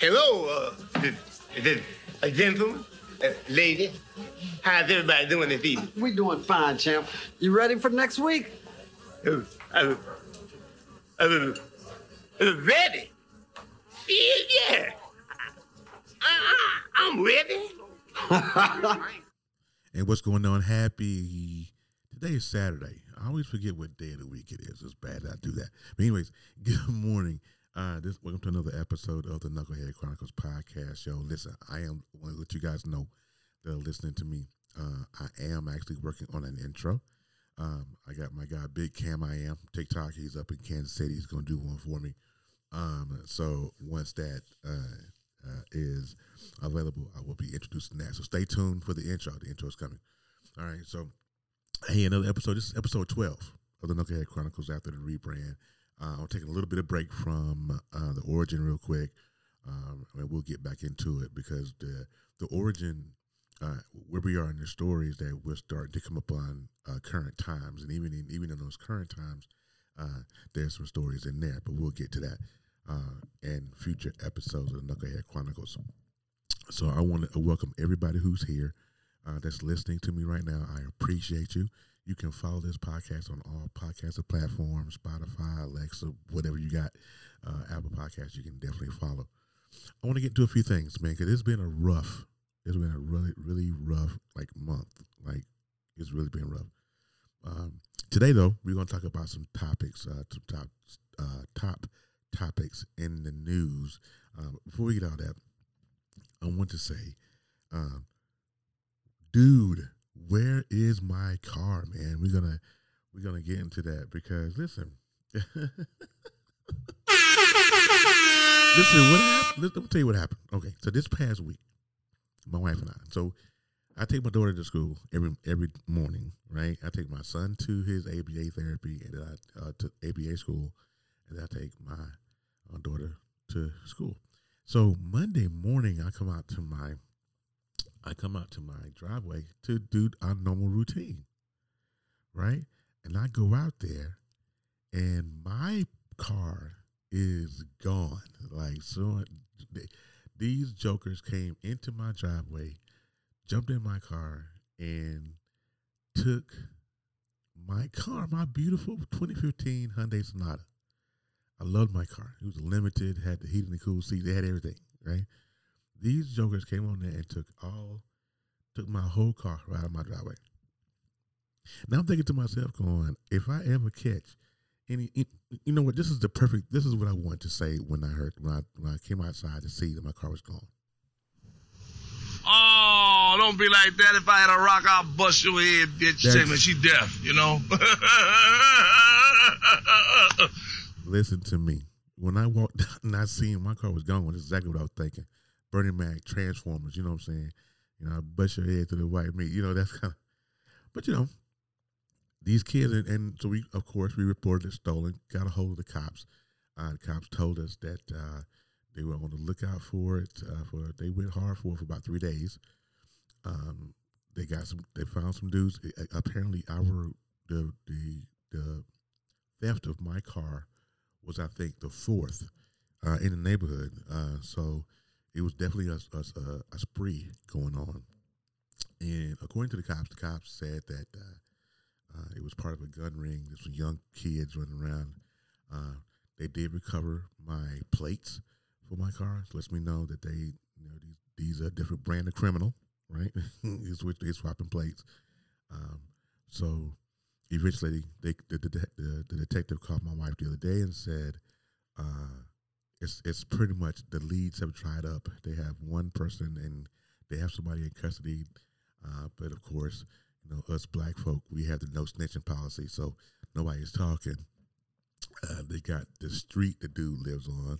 hello, uh, is, is a gentleman, a lady? How's everybody doing this evening? We're doing fine, champ. You ready for next week? Uh, uh, uh, uh, ready? Yeah, yeah. I, I, I'm ready. And what's going on? Happy today is Saturday. I always forget what day of the week it is. It's bad that I do that. But anyways, good morning. Uh, this welcome to another episode of the Knucklehead Chronicles podcast show. Listen, I am want to let you guys know that are listening to me. Uh, I am actually working on an intro. Um, I got my guy Big Cam. I am TikTok. He's up in Kansas City. He's going to do one for me. Um, so once that uh, uh, is available, I will be introducing that. So stay tuned for the intro. The intro is coming. All right. So, hey, another episode. This is episode 12 of the Knucklehead Chronicles after the rebrand. Uh, I'm taking a little bit of break from uh, the origin real quick. Um, and we'll get back into it because the the origin, uh, where we are in the stories that we're starting to come up on uh, current times, and even in, even in those current times, uh, there's some stories in there. But we'll get to that uh, in future episodes of the Knucklehead Chronicles. So I want to welcome everybody who's here that's listening to me right now. I appreciate you. You can follow this podcast on all podcast platforms, Spotify, Alexa, whatever you got, uh, Apple Podcasts. You can definitely follow. I want to get into a few things, man, because it's been a rough. It's been a really, really rough like month. Like it's really been rough. Um, today, though, we're going to talk about some topics, uh, some top, uh, top topics in the news. Um, before we get all that, I want to say, um, dude, where is my car, man? We're gonna we're gonna get into that because listen, listen, what happened? Let me tell you what happened. Okay, so this past week, my wife and I, so I take my daughter to school every every morning, right? I take my son to his ABA therapy, and then I uh, to ABA school, and then I take my uh, daughter to school. So Monday morning, I come out to my I come out to my driveway to do our normal routine, right? And I go out there, and my car is gone. Like so, these jokers came into my driveway, jumped in my car, and took my car, my beautiful 2015 Hyundai Sonata. I loved my car. It was limited, had the heat and cool seats, they had everything, right? These jokers came on there and took all, took my whole car right out of my driveway. Now I'm thinking to myself, going, if I ever catch any, you know what? This is the perfect. This is what I wanted to say when I heard when I when I came outside to see that my car was gone. Oh, don't be like that. If I had a rock, I'll bust your head, bitch. That's- she deaf, you know? Listen to me. When I walked out and I seen my car was gone, that's exactly what I was thinking. Bernie Mac, Transformers, you know what I'm saying? You know, I bust your head to the white meat. You know, that's kind of, but you know, these kids, and, and so we, of course, we reported it stolen, got a hold of the cops. Uh, the cops told us that uh, they were on the lookout for it. Uh, for they went hard for it for about three days. Um, they got some. They found some dudes. Uh, apparently, our the the the theft of my car was, I think, the fourth uh, in the neighborhood. Uh, so it was definitely a, a, a, spree going on. And according to the cops, the cops said that uh, uh, it was part of a gun ring. There's some young kids running around. Uh, they did recover my plates for my car. So lets me know that they, you know, these these are different brand of criminal, right? they switch, they swapping plates. Um, so eventually, they the, the, the, the detective called my wife the other day and said, uh, "It's it's pretty much the leads have dried up. They have one person and they have somebody in custody, uh, but of course, you know us black folk, we have the no snitching policy, so nobody's talking. Uh, they got the street the dude lives on,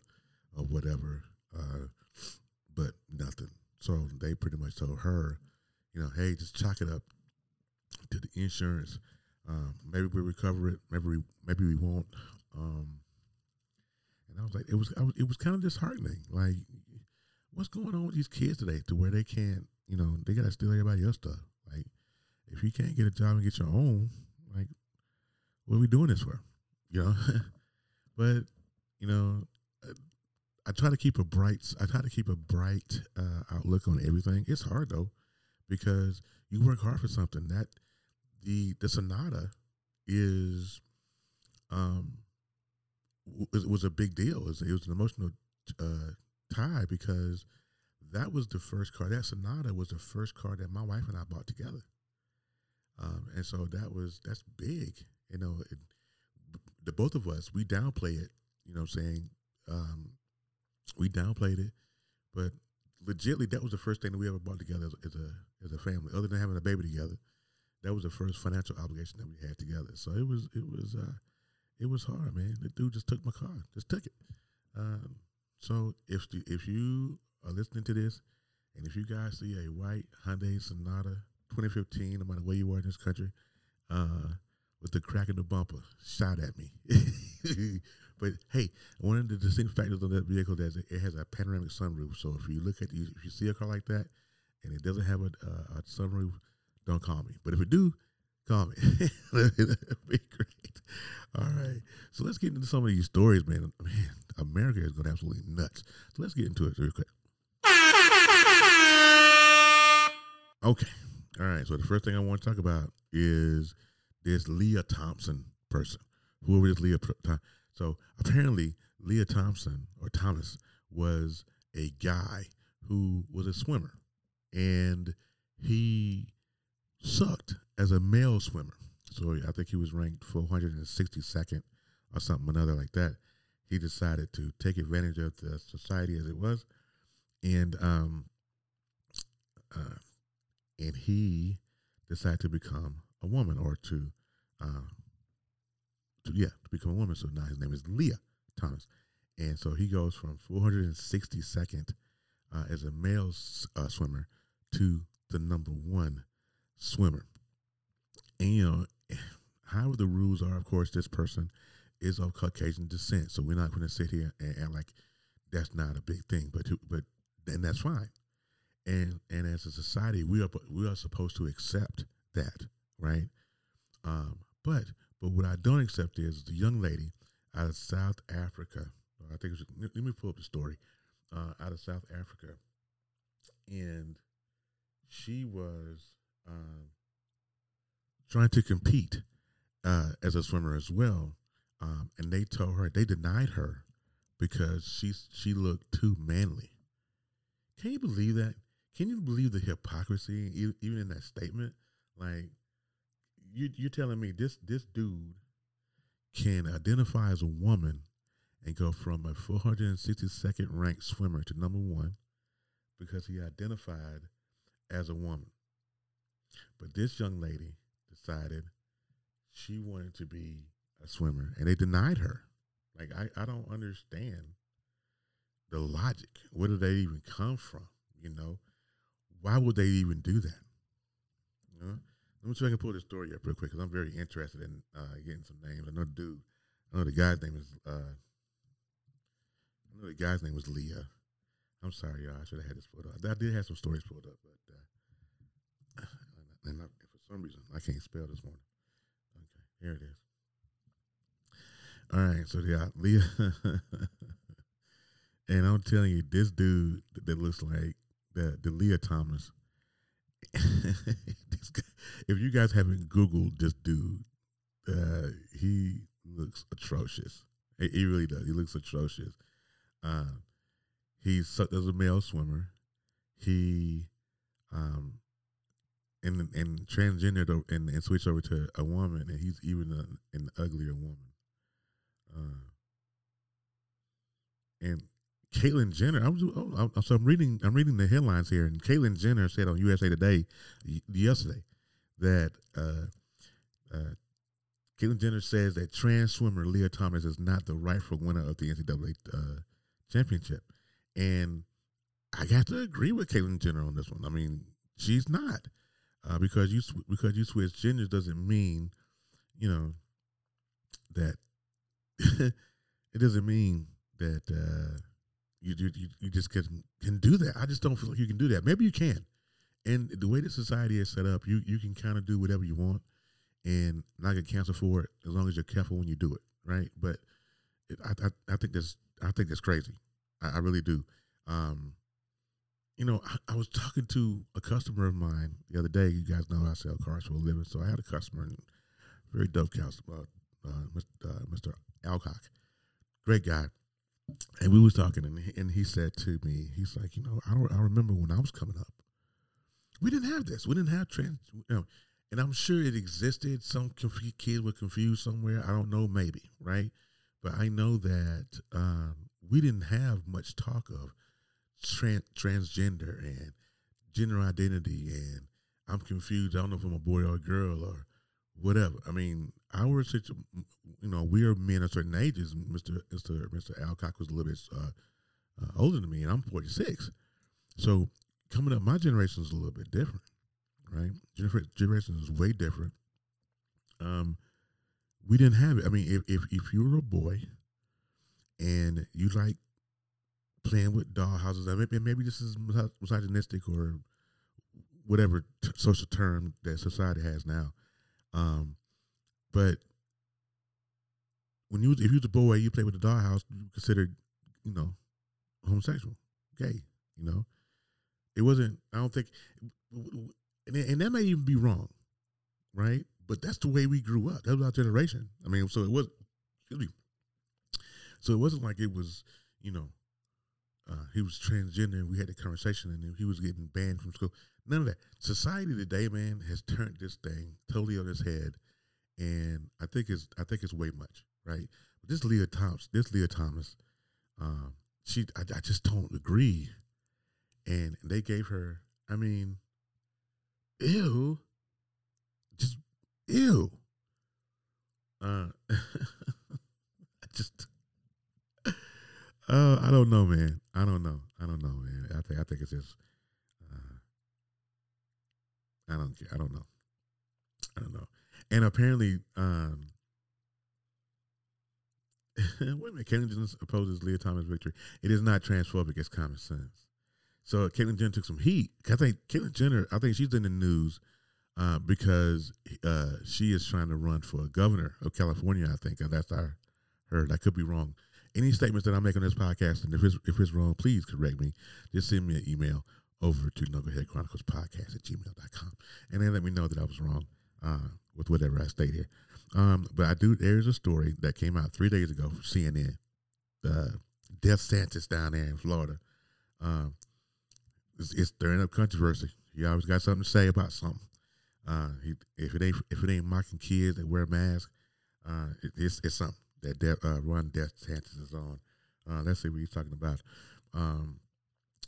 or whatever, uh, but nothing. So they pretty much told her, you know, hey, just chalk it up to the insurance. Um, maybe we recover it. Maybe we, maybe we won't. Um, and I was like, it was, was it was kind of disheartening. Like, what's going on with these kids today to where they can't, you know, they got to steal everybody else stuff. Like, if you can't get a job and get your own, like, what are we doing this for? You know, but you know, I I try to keep a bright I try to keep a bright uh, outlook on everything. It's hard though because you work hard for something that the the Sonata is um was, was a big deal. It was, it was an emotional uh, tie because that was the first car. That Sonata was the first car that my wife and I bought together. Um, and so that was that's big. You know, it, the both of us we downplay it. You know, I'm saying um, we downplayed it, but legitly that was the first thing that we ever bought together as, as a as a family. Other than having a baby together, that was the first financial obligation that we had together. So it was it was uh, it was hard, man. The dude just took my car, just took it. Um, so if the, if you are listening to this, and if you guys see a white Hyundai Sonata 2015, no matter where you are in this country, uh, with the crack in the bumper, shout at me. but hey, one of the distinct factors of that vehicle is it has a panoramic sunroof. So if you look at you, if you see a car like that and it doesn't have a, a sunroof, don't call me. But if it do, call me. That'd be great. All right. So let's get into some of these stories, man. Man, America is going absolutely nuts. So let's get into it real quick. Okay. All right. So the first thing I want to talk about is this Lia Thompson person. Whoever this Lia. So apparently, Lia Thompson or Thomas was a guy who was a swimmer, and he sucked as a male swimmer. So I think he was ranked 462nd or something, another like that. He decided to take advantage of the society as it was, and um, uh, and he decided to become a woman or to, uh, to yeah, to become a woman. So now his name is Lia Thomas, and so he goes from 462nd uh, as a male uh, swimmer to the number one swimmer. And you know, however the rules are, of course, this person is of Caucasian descent, so we're not going to sit here and like that's not a big thing. But but and that's fine. And and as a society, we are we are supposed to accept that, right? Um, but but what I don't accept is the young lady out of South Africa. I think was, let me pull up the story. Uh, out of South Africa, and she was um, trying to compete uh, as a swimmer as well, um, and they told her they denied her because she she looked too manly. Can you believe that? Can you believe the hypocrisy even in that statement? Like you you're telling me this this dude can identify as a woman and go from a 462nd ranked swimmer to number one because he identified as a woman. But this young lady decided she wanted to be a swimmer and they denied her. Like I, I don't understand the logic. Where did they even come from? You know? Why would they even do that? You know? Let me see if I can pull this story up real quick because I'm very interested in uh, getting some names. I know the dude. I know the guy's name is. Uh, I know the guy's name was Lia. I'm sorry, y'all. I should have had this pulled up. I did have some stories pulled up, but uh, and I, for some reason I can't spell this morning. Okay, here it is. All right, so yeah, Lia, and I'm telling you, this dude that looks like the the Lia Thomas. if you guys haven't Googled this dude, uh, he looks atrocious. He, he, really does. He looks atrocious. Um, he's as a male swimmer. He um, and and transgender and, and switch over to a woman, and he's even a, an uglier woman. Uh, and Caitlyn Jenner, I was oh, so I'm reading I'm reading the headlines here, and Caitlyn Jenner said on USA Today yesterday that uh, uh, Caitlyn Jenner says that trans swimmer Lia Thomas is not the rightful winner of the NCAA uh, championship, and I got to agree with Caitlyn Jenner on this one. I mean, she's not uh, because you because you switch genders doesn't mean you know that it doesn't mean that uh, you, you you just can can do that. I just don't feel like you can do that. Maybe you can. And the way the society is set up, you you can kind of do whatever you want and not get canceled for it as long as you're careful when you do it, right? But it, I, I, I think that's I think that's crazy. I, I really do. Um, you know, I, I was talking to a customer of mine the other day. You guys know I sell cars for a living, so I had a customer, and very dope customer, uh, uh, Mr. Alcock, great guy. And we was talking, and he, and he said to me, he's like, you know, I don't, I remember when I was coming up, we didn't have this. We didn't have trans, you know, and I'm sure it existed. Some conf- kids were confused somewhere. I don't know, maybe right, but I know that um, we didn't have much talk of trans- transgender and gender identity, and I'm confused. I don't know if I'm a boy or a girl or whatever. I mean, our situation, you know, we are men of certain ages. Mr. Mr. Mr. Alcock was a little bit uh, uh, older than me, and I'm 46. So coming up, my generation is a little bit different, right? Generation is way different. Um, we didn't have it. I mean, if if, if you were a boy and you like playing with dollhouses, mean, maybe this is misogynistic or whatever t- social term that society has now. Um, but when you if you was a boy, you played with the dollhouse, you considered, you know, homosexual, gay. You know, it wasn't. I don't think, and, and that may even be wrong, right? But that's the way we grew up. That was our generation. I mean, so it was. Excuse me. So it wasn't like it was, you know, uh, he was transgender and we had a conversation and he was getting banned from school. None of that. Society today, man, has turned this thing totally on its head, and I think it's I think it's way much, right? But this Lia Thomas, this Lia Thomas, um, she I, I just don't agree, and they gave her. I mean, ew, just ew. Uh, I just uh, I don't know, man. I don't know. I don't know, man. I think I think it's just. Uh, I don't. I don't know. I don't know. And apparently, um, wait a minute. Caitlyn Jenner opposes Lia Thomas' victory. It is not transphobic. It's common sense. So Caitlyn Jenner took some heat. I think Caitlyn Jenner. I think she's in the news uh, because uh, she is trying to run for a governor of California. I think And that's I heard. I could be wrong any statements that I make on this podcast, and if it's, if it's wrong, please correct me. Just send me an email over to Knucklehead Chronicles Podcast at gmail.com. And then let me know that I was wrong uh, with whatever I state here. Um, but I do, there's a story that came out three days ago from CNN. Uh, Death Santis down there in Florida. Um, it's, it's stirring up controversy. He always got something to say about something. Uh, he, if it ain't if it ain't mocking kids that wear masks, uh, it, it's it's something that De- uh, Ron DeSantis is on. Uh, let's see what he's talking about. Um,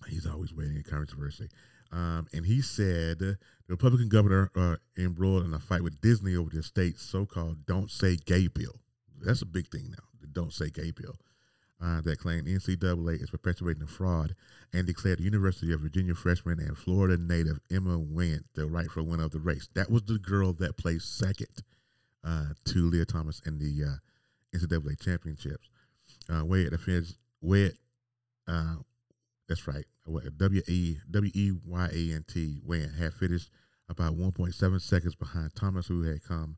he's always waiting in controversy. Um, and he said the Republican governor uh, embroiled in a fight with Disney over the state's so-called "Don't Say Gay" bill. That's a big thing now. The "Don't Say Gay" bill uh, that claimed NCAA is perpetuating a fraud and declared University of Virginia freshman and Florida native Emma Weyant the rightful winner of the race. That was the girl that placed second uh, to Lia Thomas in the uh, NCAA championships. Uh, Wade defends Wade. Uh, that's right. W E W E Y A N T Weyant had finished about 1.7 seconds behind Thomas, who had come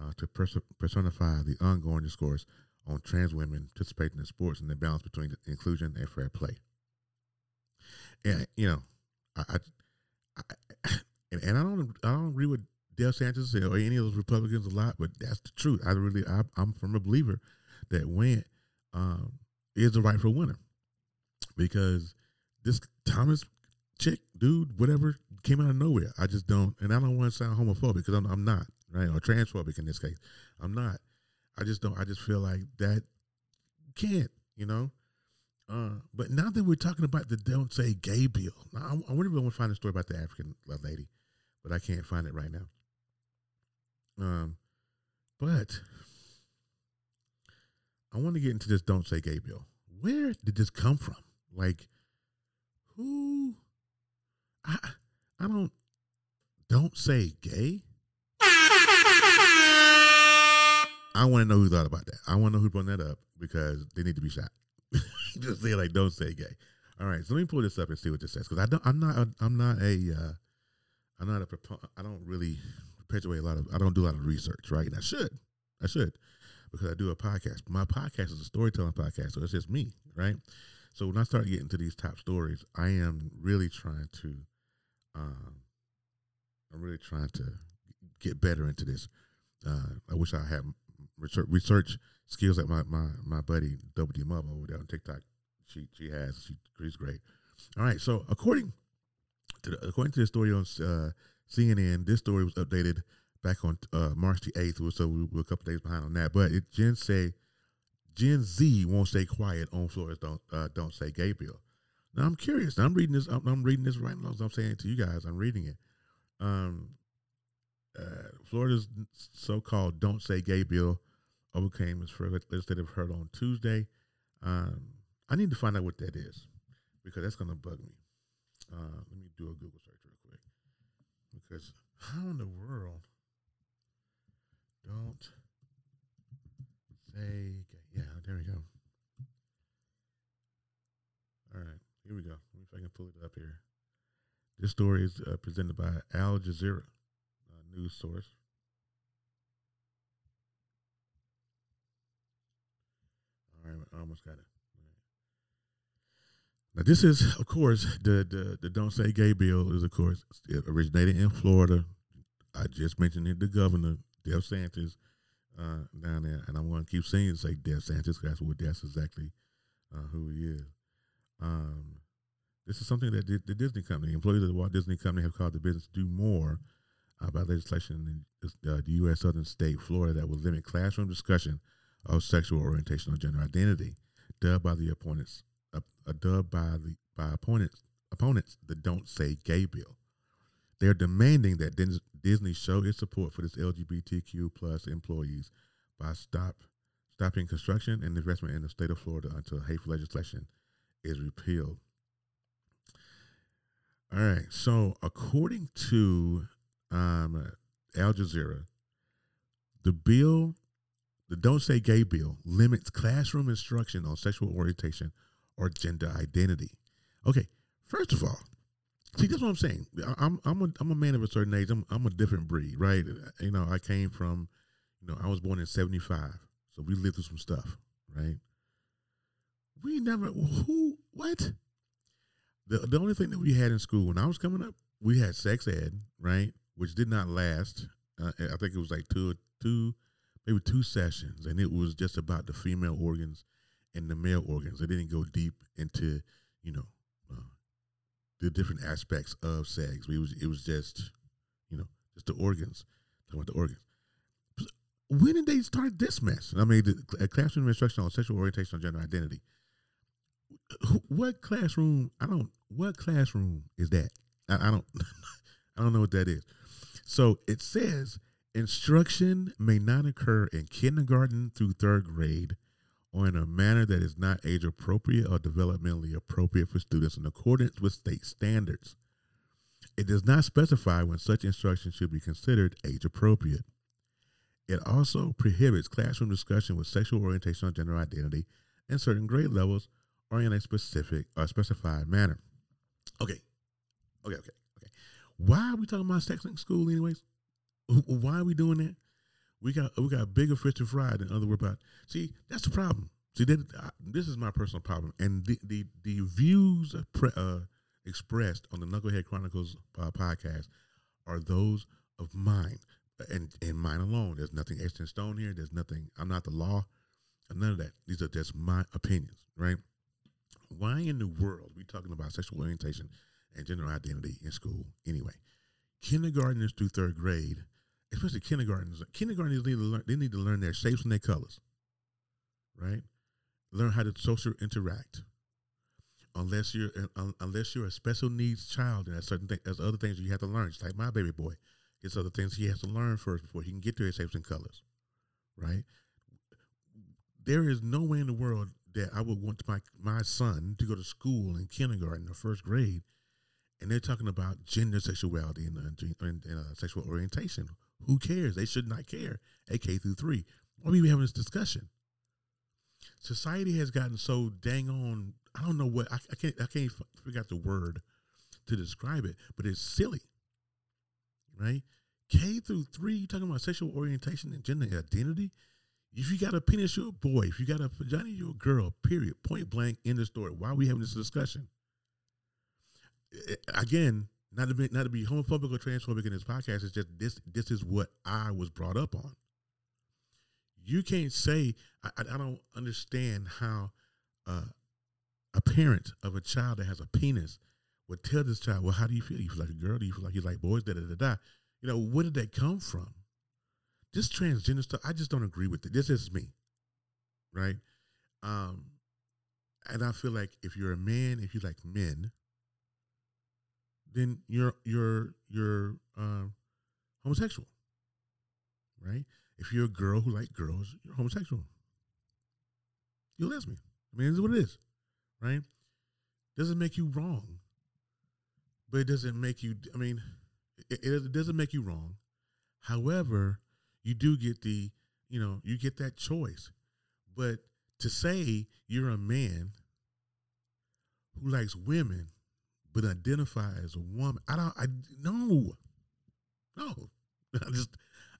uh, to pers- personify the ongoing discourse on trans women participating in sports and the balance between inclusion and fair play. And you know, I, I, I and, and I don't I don't agree with DeSantis or any of those Republicans a lot, but that's the truth. I really, I, am from a believer that Went um, is the rightful winner because this Thomas chick, dude, whatever, came out of nowhere. I just don't, and I don't want to sound homophobic because I'm, I'm not, right, or transphobic in this case. I'm not. I just don't. I just feel like that can't, you know. Uh, but now that we're talking about the "Don't Say Gay" bill, I, I wonder if I want to find a story about the African lady, but I can't find it right now. Um, but I want to get into this "Don't Say Gay" bill. Where did this come from? Like, who? I I don't don't say gay. I want to know who thought about that. I want to know who brought that up because they need to be shot. Just say like, don't say gay. All right, so let me pull this up and see what this says because I don't. I'm not. A, I'm not a. Uh, I'm not a. I don't really perpetuate a lot of I don't do a lot of research, right? And I should. I should. Because I do a podcast. My podcast is a storytelling podcast, so it's just me, right? So when I start getting to these top stories, I am really trying to, um, I'm really trying to get better into this. Uh, I wish I had research, research skills like my my my buddy W Mother over there on TikTok. She she has she, she's great. All right, so according to the, according to the story on uh, CNN, this story was updated back on uh, March the eighth, so we, we're a couple days behind on that. But it Gen say Gen Z won't stay quiet on Florida's don't uh, don't say gay bill. Now I'm curious. I'm reading this. I'm, I'm reading this right now. As I'm saying to you guys. I'm reading it. Um, uh, Florida's so-called "Don't Say Gay" bill overcame its legislative hurdle on Tuesday. Um, I need to find out what that is because that's going to bug me. Uh, let me do a Google search because how in the world don't say? Yeah, there we go. All right, here we go. Let me if I can pull it up here. This story is uh, presented by Al Jazeera news source. All right, I almost got it. Now, this is, of course, the, the the Don't Say Gay bill is, of course, it originated in Florida. I just mentioned it, the governor, Dev Santis, uh, down there, and I'm going to keep saying say Dev Santis. That's what that's exactly uh, who he is. Um, this is something that the, the, Disney company, employees of the Walt Disney Company, have called the business to do more uh, by legislation in uh, the U.S. southern state, Florida, that will limit classroom discussion of sexual orientation or gender identity, dubbed by the opponents, uh, uh, dubbed by the by opponents opponents the "Don't Say Gay" bill. They're demanding that Disney show its support for this LGBTQ plus employees by stop stopping construction and investment in the state of Florida until hateful legislation is repealed. All right. So, according to um, Al Jazeera, the bill, the Don't Say Gay bill, limits classroom instruction on sexual orientation or gender identity. Okay, first of all, see that's what I'm saying. I'm I'm a I'm a man of a certain age. I'm I'm a different breed, right? You know, I came from, you know, I was born in '75, so we lived through some stuff, right? We never who what. The the only thing that we had in school when I was coming up, we had sex ed, right? which did not last. Uh, I think it was like two, two, maybe two sessions, and it was just about the female organs and the male organs. They didn't go deep into, you know, uh, the different aspects of sex. It was, it was just, you know, just the organs. Talking about the organs. When did they start this mess? I mean, the classroom instruction on sexual orientation and gender identity. What classroom? I don't. What classroom is that? I, I don't. I don't know what that is. So it says instruction may not occur in kindergarten through third grade or in a manner that is not age appropriate or developmentally appropriate for students in accordance with state standards. It does not specify when such instruction should be considered age appropriate. It also prohibits classroom discussion with sexual orientation or gender identity in certain grade levels or in a specific or specified manner. Okay. Okay, okay. Okay. Why are we talking about sex in school, anyways? Why are we doing that? We got we got bigger fish to fry than other about. See, that's the problem. See, that, this is my personal problem, and the the, the views uh, expressed on the Knucklehead Chronicles uh, podcast are those of mine, and and mine alone. There's nothing etched in stone here. There's nothing. I'm not the law. None of that. These are just my opinions, right? Why in the world are we talking about sexual orientation and gender identity in school anyway. Kindergartners through third grade, especially kindergartners, kindergartners need to learn. They need to learn their shapes and their colors, right? Learn how to social interact. Unless you're unless you're a special needs child, and there's certain things, other things you have to learn. Just like my baby boy, it's other things he has to learn first before he can get to his shapes and colors, right? There is no way in the world that I would want my my son to go to school in kindergarten or first grade and they're talking about gender, sexuality, and, uh, and uh, sexual orientation. Who cares? They should not care at K through three. Why are we having this discussion? Society has gotten so dang on. I don't know what I, I can't. I can't figure out the word to describe it, but it's silly, right? K through three, you talking about sexual orientation and gender identity. If you got a penis, you're a boy. If you got a vagina, you're a girl. Period. Point blank. End of story. Why are we having this discussion? Again, not to be not to be homophobic or transphobic in this podcast. It's just this. This is what I was brought up on. You can't say I, I don't understand how uh, a parent of a child that has a penis would tell this child, "Well, how do you feel? You feel like a girl? Do you feel like you like boys?" Da da da da. You know, where did that come from? This transgender stuff, I just don't agree with it. This is me, right? Um, and I feel like if you're a man, if you like men, then you're you're you're um, homosexual, right? If you're a girl who like girls, you're homosexual. You're lesbian. I mean, this is what it is, right? Doesn't make you wrong, but it doesn't make you. I mean, it, it doesn't make you wrong. However, you do get the, you know, you get that choice. But to say you're a man who likes women but identify as a woman, I don't. I no, no. I just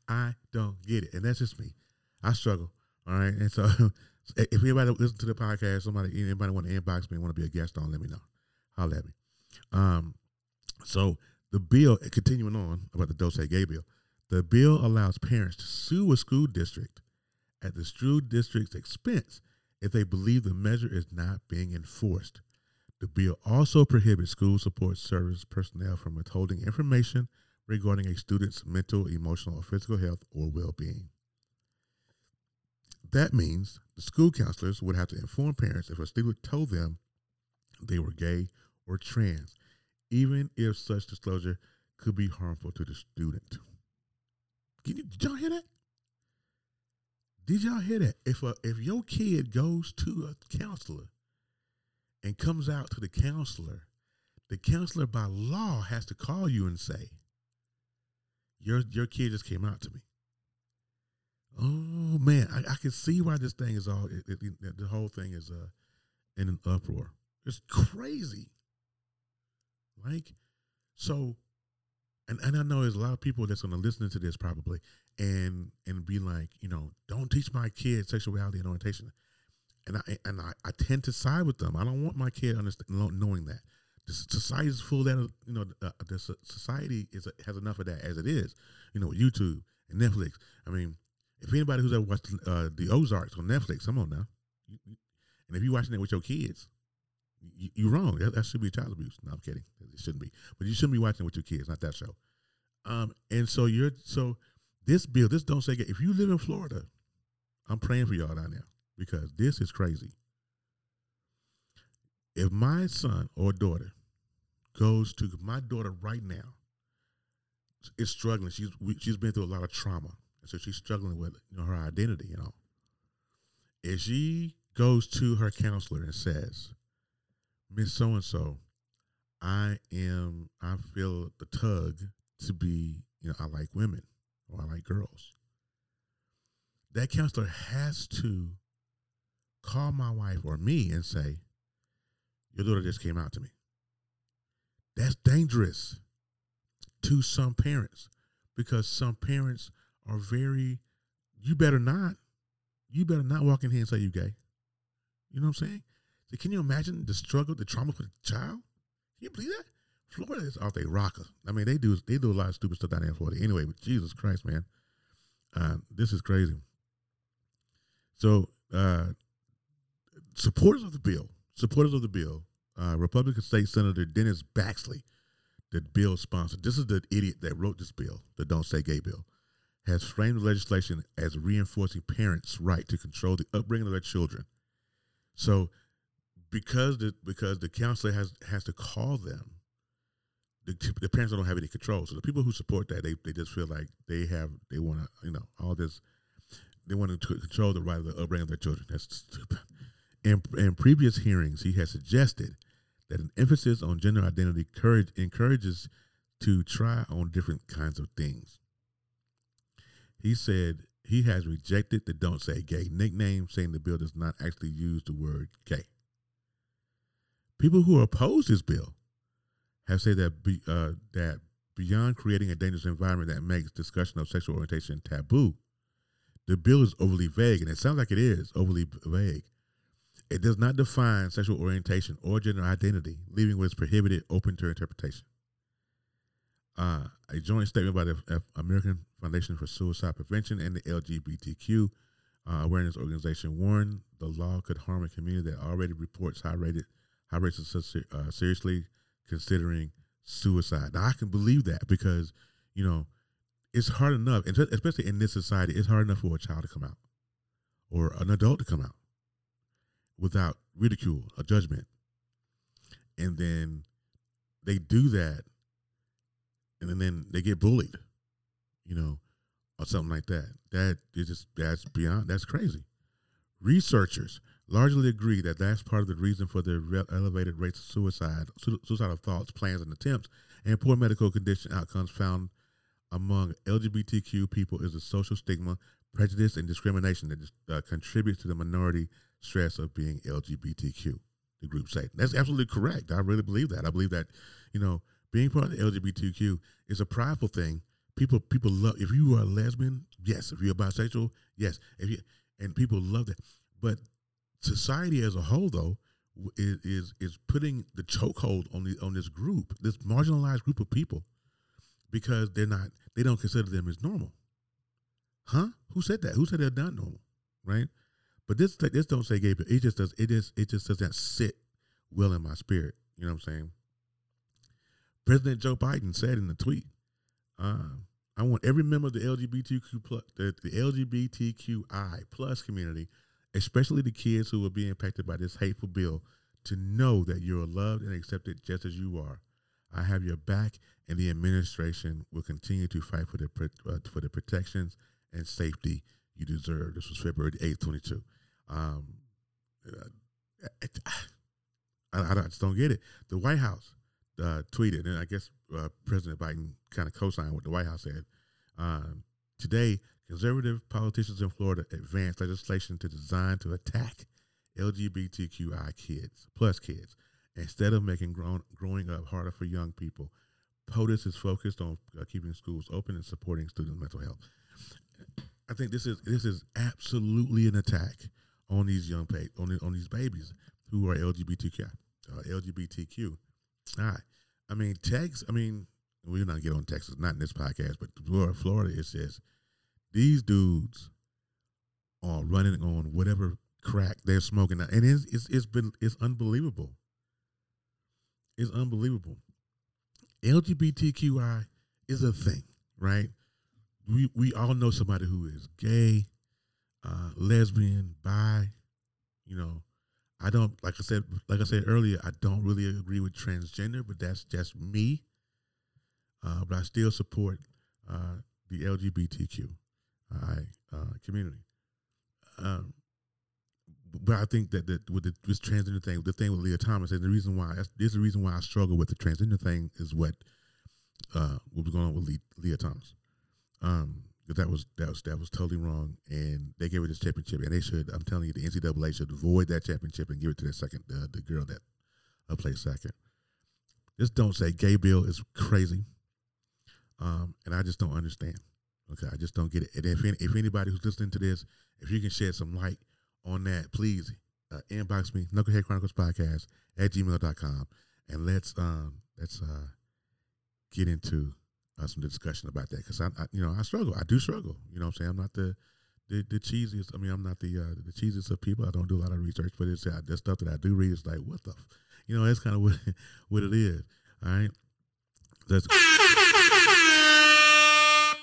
I don't get it, and that's just me. I struggle. All right, and so if anybody listen to the podcast, somebody anybody want to inbox me, want to be a guest on, let me know. Holler at me. Um, so the bill, continuing on about the Dose Gay bill, the bill allows parents to sue a school district at the school district's expense if they believe the measure is not being enforced. The bill also prohibits school support service personnel from withholding information regarding a student's mental, emotional, or physical health or well being. That means the school counselors would have to inform parents if a student told them they were gay or trans, even if such disclosure could be harmful to the student. Did, you, did y'all hear that? Did y'all hear that? If a, if your kid goes to a counselor and comes out to the counselor, the counselor by law has to call you and say, "Your your kid just came out to me." Oh man, I, I can see why this thing is all. It, it, it- the whole thing is uh in an uproar. It's crazy. Like, so, and and I know there's a lot of people that's to listen to this probably and and be like, you know, don't teach my kid sexuality and orientation. And I and I, I tend to side with them. I don't want my kid understand knowing that the society is full of that. You know, uh, the society is has enough of that as it is. You know, YouTube and Netflix. I mean, if anybody who's ever watched uh, the Ozarks on Netflix, come on now. And if you're watching it with your kids, you, you're wrong. That, that should be child abuse. No, I'm kidding. It shouldn't be. But you shouldn't be watching it with your kids, not that show. Um, and so you're so this bill, this don't say. If you live in Florida, I'm praying for y'all down there because this is crazy. If my son or daughter goes to my daughter right now is struggling, she's we, she's been through a lot of trauma, and so she's struggling with you know her identity. You know, if she goes to her counselor and says, Miss So and So, I am I feel the tug to be, you know, I like women or I like girls. That counselor has to call my wife or me and say, Your daughter just came out to me. That's dangerous to some parents because some parents are very, you better not, you better not walk in here and say you gay. You know what I'm saying? So can you imagine the struggle, the trauma for the child? Can you believe that? Florida is off their rocker. I mean, they do they do a lot of stupid stuff down there in Florida. Anyway, but Jesus Christ, man, uh, this is crazy. So, uh, supporters of the bill, supporters of the bill, uh, Republican State Senator Dennis Baxley, the bill sponsor. This is the idiot that wrote this bill, the Don't Say Gay bill, has framed the legislation as reinforcing parents' right to control the upbringing of their children. So because the because the counselor has has to call them, the, the parents don't have any control. So the people who support that, they, they just feel like they have they want to you know all this, they want to control the right of the upbringing of their children. That's stupid. In in previous hearings, he has suggested that an emphasis on gender identity courage encourages to try on different kinds of things. He said he has rejected the "Don't Say Gay" nickname, saying the bill does not actually use the word "gay." People who oppose this bill have said that be, uh, that beyond creating a dangerous environment that makes discussion of sexual orientation taboo, the bill is overly vague, and it sounds like it is overly vague. It does not define sexual orientation or gender identity, leaving what is prohibited open to interpretation. Uh, a joint statement by the F- American Foundation for Suicide Prevention and the LGBTQ uh, awareness organization warned the law could harm a community that already reports high rated high rates of uh, seriously considering suicide. Now I can believe that because you know it's hard enough, especially in this society, it's hard enough for a child to come out or an adult to come out without ridicule or judgment, and then they do that, and then they get bullied, you know, or something like that. That is just that's beyond that's crazy. Researchers largely agree that that's part of the reason for the elevated rates of suicide, su- suicidal thoughts, plans, and attempts, and poor medical condition outcomes found among LGBTQ people is the social stigma, prejudice, and discrimination that uh, contributes to the minority stress of being LGBTQ. The group say that's absolutely correct. I really believe that. I believe that, you know, being part of the LGBTQ is a prideful thing. People people love if you are a lesbian, yes. If you're bisexual, yes. If you and people love that, but society as a whole, though, is is, is putting the chokehold on the on this group, this marginalized group of people, because they're not they don't consider them as normal. Huh? Who said that? Who said they're not normal? Right? But this this don't say gay, it just does it just it just doesn't sit well in my spirit. You know what I'm saying? President Joe Biden said in the tweet, uh, "I want every member of the LGBTQ plus the, the LGBTQI plus community, especially the kids who will be impacted by this hateful bill, to know that you are loved and accepted just as you are. I have your back, and the administration will continue to fight for the uh, for the protections and safety you deserve." This was February 8th, 22. Um, uh, I, I, just don't get it. The White House uh, tweeted, and I guess uh, President Biden kind of co-signed what the White House said. Um, today, conservative politicians in Florida advanced legislation to design to attack LGBTQI kids plus kids instead of making grown, growing up harder for young people. POTUS is focused on uh, keeping schools open and supporting student mental health. I think this is this is absolutely an attack on these young pa- on on these babies who are LGBTQ uh, LGBTQ. All right. I mean, Texas. I mean, we're not get on Texas, not in this podcast, but Florida, Florida. It says these dudes are running on whatever crack they're smoking, and it's it's, it's been it's unbelievable. It's unbelievable. LGBTQI is a thing, right? We we all know somebody who is gay, uh, lesbian, bi. You know, I don't like I said like I said earlier. I don't really agree with transgender, but that's just me. Uh, but I still support uh, the LGBTQ uh, community. Um, but I think that the, with the, this transgender thing, the thing with Lia Thomas, and the reason why this is the reason why I struggle with the transgender thing is what uh, what was going on with Lee, Lia Thomas. Um, that was that was that was totally wrong, and they gave her this championship, and they should. I'm telling you, the NCAA should void that championship and give it to the second the girl that uh, played second. Just don't say gay bill is crazy, um, and I just don't understand. Okay, I just don't get it. And if any, if anybody who's listening to this, if you can shed some light on that, please uh, inbox me, Knucklehead Chronicles Podcast at gmail.com, and let's um let's uh get into uh, some discussion about that because I, I, you know, I struggle. I do struggle. You know, what I'm saying I'm not the the, the cheesiest. I mean, I'm not the uh, the cheesiest of people. I don't do a lot of research, but it's uh, the stuff that I do read is like, what the, f-? you know, that's kind of what what it is. All right, that's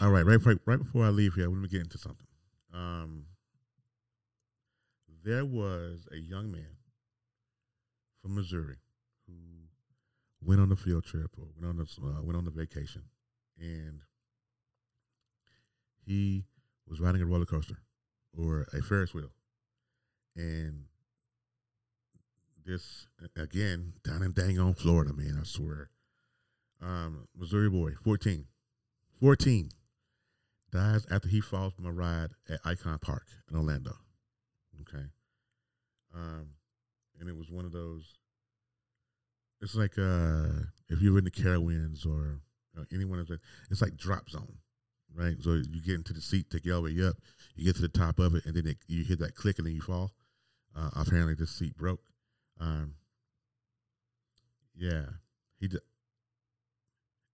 all right. Right, right, right before I leave here, let me get into something. Um, there was a young man from Missouri who went on a field trip or went on a uh, went on a vacation and he was riding a roller coaster or a Ferris wheel, and this again down in dang on Florida, man, I swear. Um, Missouri boy, 14, 14, dies after he falls from a ride at Icon Park in Orlando. Okay, um, and it was one of those. It's like uh, if you're in the Carowinds or uh, anyone of that. It's like drop zone. right? So you get into the seat, take you the way up. You get to the top of it, and then it, you hit that click, and then you fall. Uh, apparently, the seat broke. Um, yeah, he did.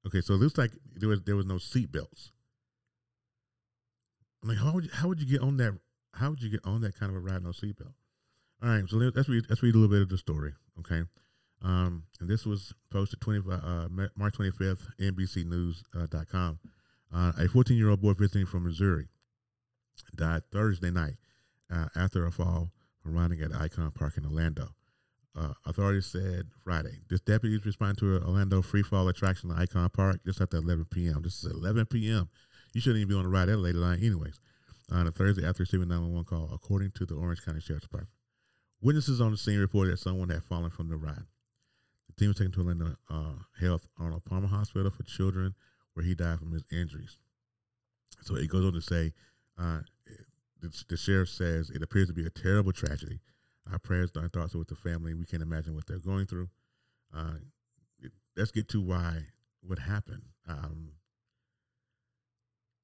Okay, so it looks like there was there was no seat belts. I'm like, how would you, how would you get on that? How would you get on that kind of a ride no seatbelt? All right, so let, let's read let's read a little bit of the story, okay? Um, and this was posted 20, uh, March 25th, NBCNews.com. Uh, a 14 year old boy visiting from Missouri died Thursday night uh, after a fall from riding at Icon Park in Orlando. Uh, authorities said Friday. This deputies responded to an Orlando free fall attraction at Icon Park just after 11 p.m. This is 11 p.m. You shouldn't even be on the ride that late line, anyways. On a Thursday after receiving 911 call, according to the Orange County Sheriff's Department. Witnesses on the scene reported that someone had fallen from the ride. Team was taken to Orlando uh, Health Arnold Palmer Hospital for Children, where he died from his injuries. So it goes on to say, uh, the, the sheriff says it appears to be a terrible tragedy. Our prayers and thoughts are with the family. We can't imagine what they're going through. Uh, it, let's get to why what happened. Um,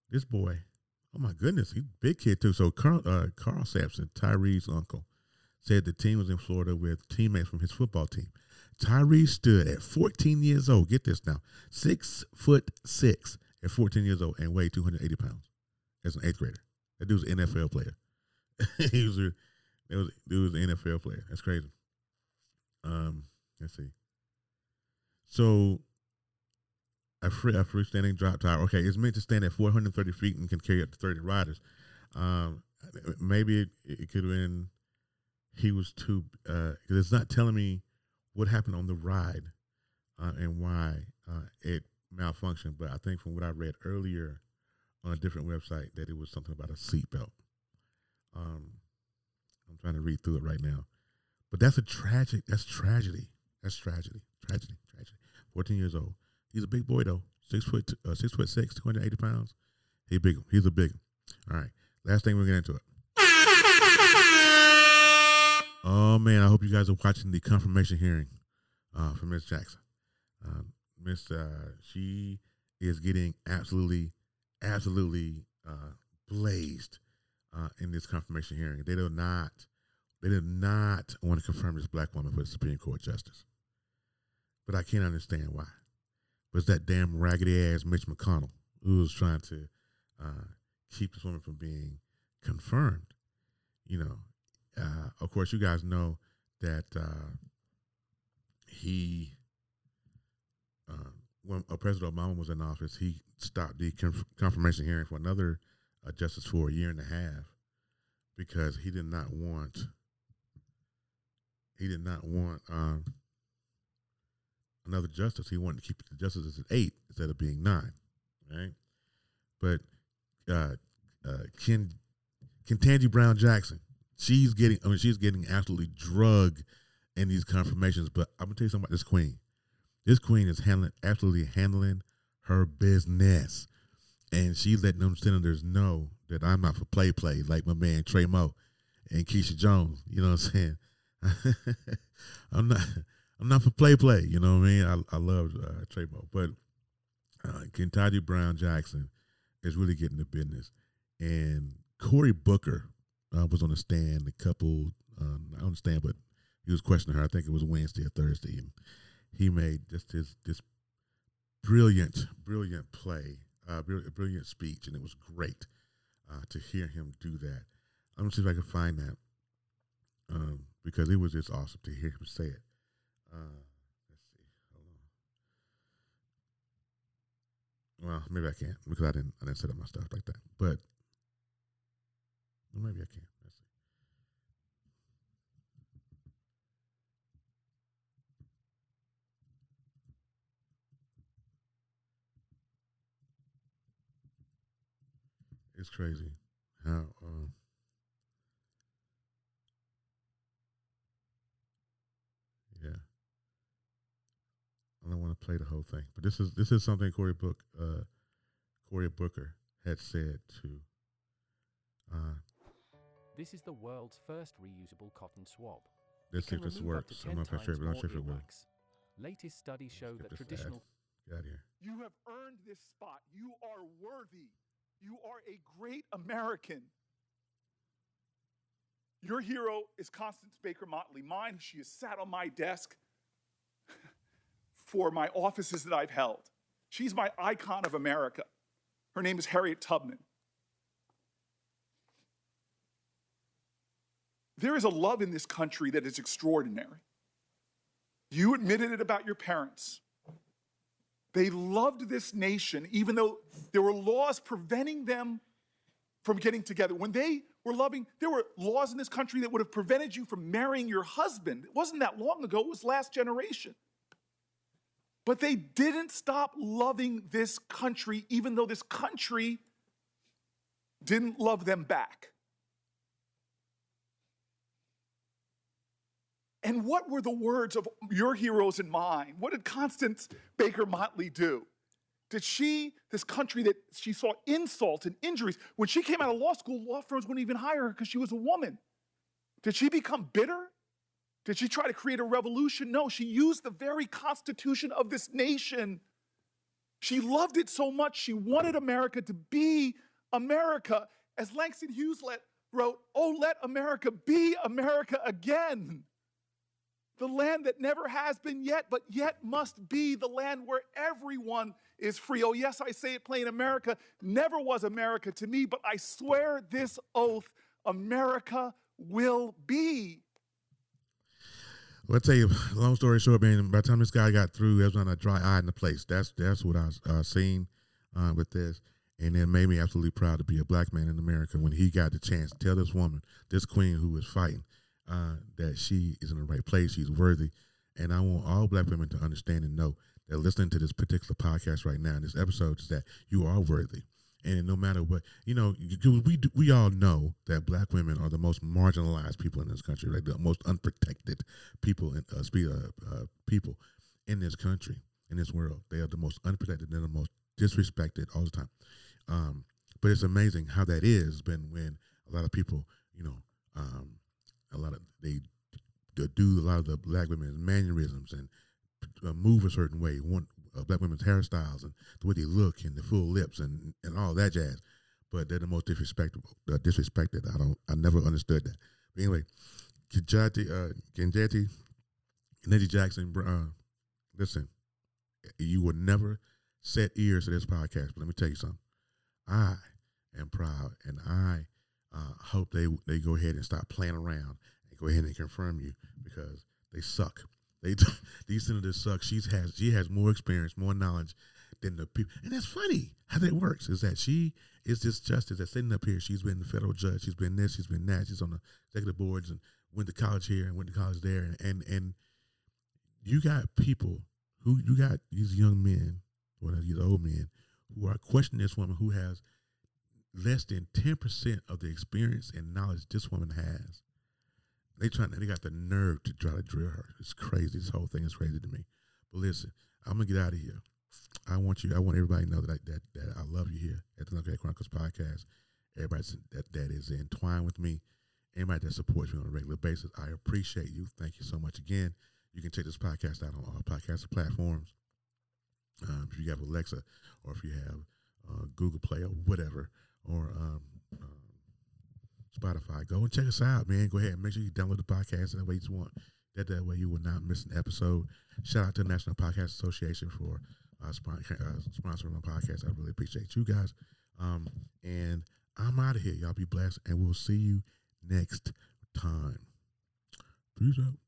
this boy, oh my goodness, he's a big kid too. So Carl, uh, Carl Sampson, Tyree's uncle, said the team was in Florida with teammates from his football team. Tyree stood at 14 years old. Get this now, six foot six at 14 years old and weighed 280 pounds as an eighth grader. That dude's an NFL player. he was it was dude was an NFL player. That's crazy. Um, let's see. So a free a freestanding drop tower. Okay, it's meant to stand at 430 feet and can carry up to 30 riders. Um, maybe it, it could have been he was too. Uh, it's not telling me what happened on the ride uh, and why uh, it malfunctioned. But I think from what I read earlier on a different website that it was something about a seatbelt. Um, I'm trying to read through it right now, but that's a tragic. That's tragedy. That's tragedy. Tragedy. Tragedy. 14 years old. He's a big boy though. Six foot, uh, six foot six, 280 pounds. He big. He's a big. All right. Last thing we're into it. Oh man, I hope you guys are watching the confirmation hearing uh, for Miss Jackson. Um, Miss, uh, she is getting absolutely, absolutely uh, blazed uh, in this confirmation hearing. They do not, they did not want to confirm this black woman for the Supreme Court justice. But I can't understand why. But it's that damn raggedy ass Mitch McConnell who was trying to uh, keep this woman from being confirmed. You know, uh, of course, you guys know that uh, he, uh, when uh, President Obama was in office, he stopped the conf- confirmation hearing for another uh, justice for a year and a half because he did not want he did not want um, another justice. He wanted to keep the justices at eight instead of being nine, right? But uh, uh, Ken Ketanji Brown Jackson she's getting I mean she's getting absolutely drugged in these confirmations. But I'm gonna tell you something about this queen. This queen is handling absolutely handling her business. And she letting them senators know that I'm not for play play like my man Trey Mo and Keisha Jones. You know what I'm saying? I'm not I'm not for play play, you know what I mean? I, I love uh, Trey Mo. But uh, Ketanji Brown Jackson is really getting the business. And Cory Booker uh, was on the stand. A couple, um, I understand, but he was questioning her. I think it was Wednesday or Thursday, and he made just his this brilliant, brilliant play, uh, brilliant, speech, and it was great uh, to hear him do that. I'm gonna see if I can find that um, because it was just awesome to hear him say it. Uh, let's see. Hold on. Well, maybe I can't because I didn't I didn't set up my stuff like that. But maybe I can. Let's see. It's crazy how um, yeah. I don't want to play the whole thing, but this is this is something Cory Book uh, Cory Booker had said to uh, this is the world's first reusable cotton swab. Let's see if this works. I'm not sure, but I'm not sure if it will. Latest studies show that traditional. Get out here. You have earned this spot. You are worthy. You are a great American. Your hero is Constance Baker Motley. Mine, she has sat on my desk for my offices that I've held. She's my icon of America. Her name is Harriet Tubman. There is a love in this country that is extraordinary. You admitted it about your parents. They loved this nation, even though there were laws preventing them from getting together. When they were loving, there were laws in this country that would have prevented you from marrying your husband. It wasn't that long ago, it was last generation. But they didn't stop loving this country, even though this country didn't love them back. And what were the words of your heroes and mine? What did Constance Baker Motley do? Did she, this country that she saw insult and injuries, when she came out of law school, law firms wouldn't even hire her because she was a woman. Did she become bitter? Did she try to create a revolution? No, she used the very constitution of this nation. She loved it so much, she wanted America to be America. As Langston Hughes wrote, Oh, let America be America again the land that never has been yet, but yet must be the land where everyone is free. Oh, yes, I say it plain America never was America to me, but I swear this oath America will be. Well, I tell you, long story short, man. By the time this guy got through, there was not a dry eye in the place. That's that's what I uh, seeing uh, with this, and it made me absolutely proud to be a black man in America when he got the chance to tell this woman, this queen who was fighting, uh, that she is in the right place. She's worthy. And I want all black women to understand and know that listening to this particular podcast right now, in this episode, is that you are worthy. And no matter what, you know, we we all know that black women are the most marginalized people in this country, like the most unprotected people in uh, uh, uh, people in this country, in this world. They are the most unprotected. They're the most disrespected all the time. Um, but it's amazing how that is. Been when a lot of people, you know, um, a lot of they do a lot of the black women's mannerisms and uh, move a certain way. One uh, black women's hairstyles and the way they look and the full lips and and all that jazz. But they're the most disrespectful, uh, disrespected. I don't. I never understood that. But anyway, Kajati, uh, Kenjati, Nettie Jackson. Uh, listen, you will never set ears to this podcast. But let me tell you something. I am proud, and I uh, hope they they go ahead and stop playing around and go ahead and confirm you because they suck. They these senators suck. She's has she has more experience, more knowledge than the people. And that's funny how that works. Is that she is this justice that's sitting up here. She's been the federal judge. She's been this. She's been that. She's on the executive boards and went to college here and went to college there. And and, and you got people who you got these young men or these old men who are questioning this woman who has less than 10% of the experience and knowledge this woman has. They trying they got the nerve to try to drill her. It's crazy. This whole thing is crazy to me. But listen, I'm gonna get out of here. I want you, I want everybody to know that I, that, that I love you here at the Knucklehead Chronicles podcast. Everybody that, that is entwined with me, anybody that supports me on a regular basis, I appreciate you. Thank you so much again. You can check this podcast out on all podcast platforms. Um, if you have Alexa or if you have uh, Google Play or whatever, or um, um, Spotify. Go and check us out, man. Go ahead and make sure you download the podcast that way you want. That that way you will not miss an episode. Shout out to the National Podcast Association for uh, uh, sponsoring my podcast. I really appreciate you guys. Um, and I'm out of here. Y'all be blessed, and we'll see you next time. Peace out.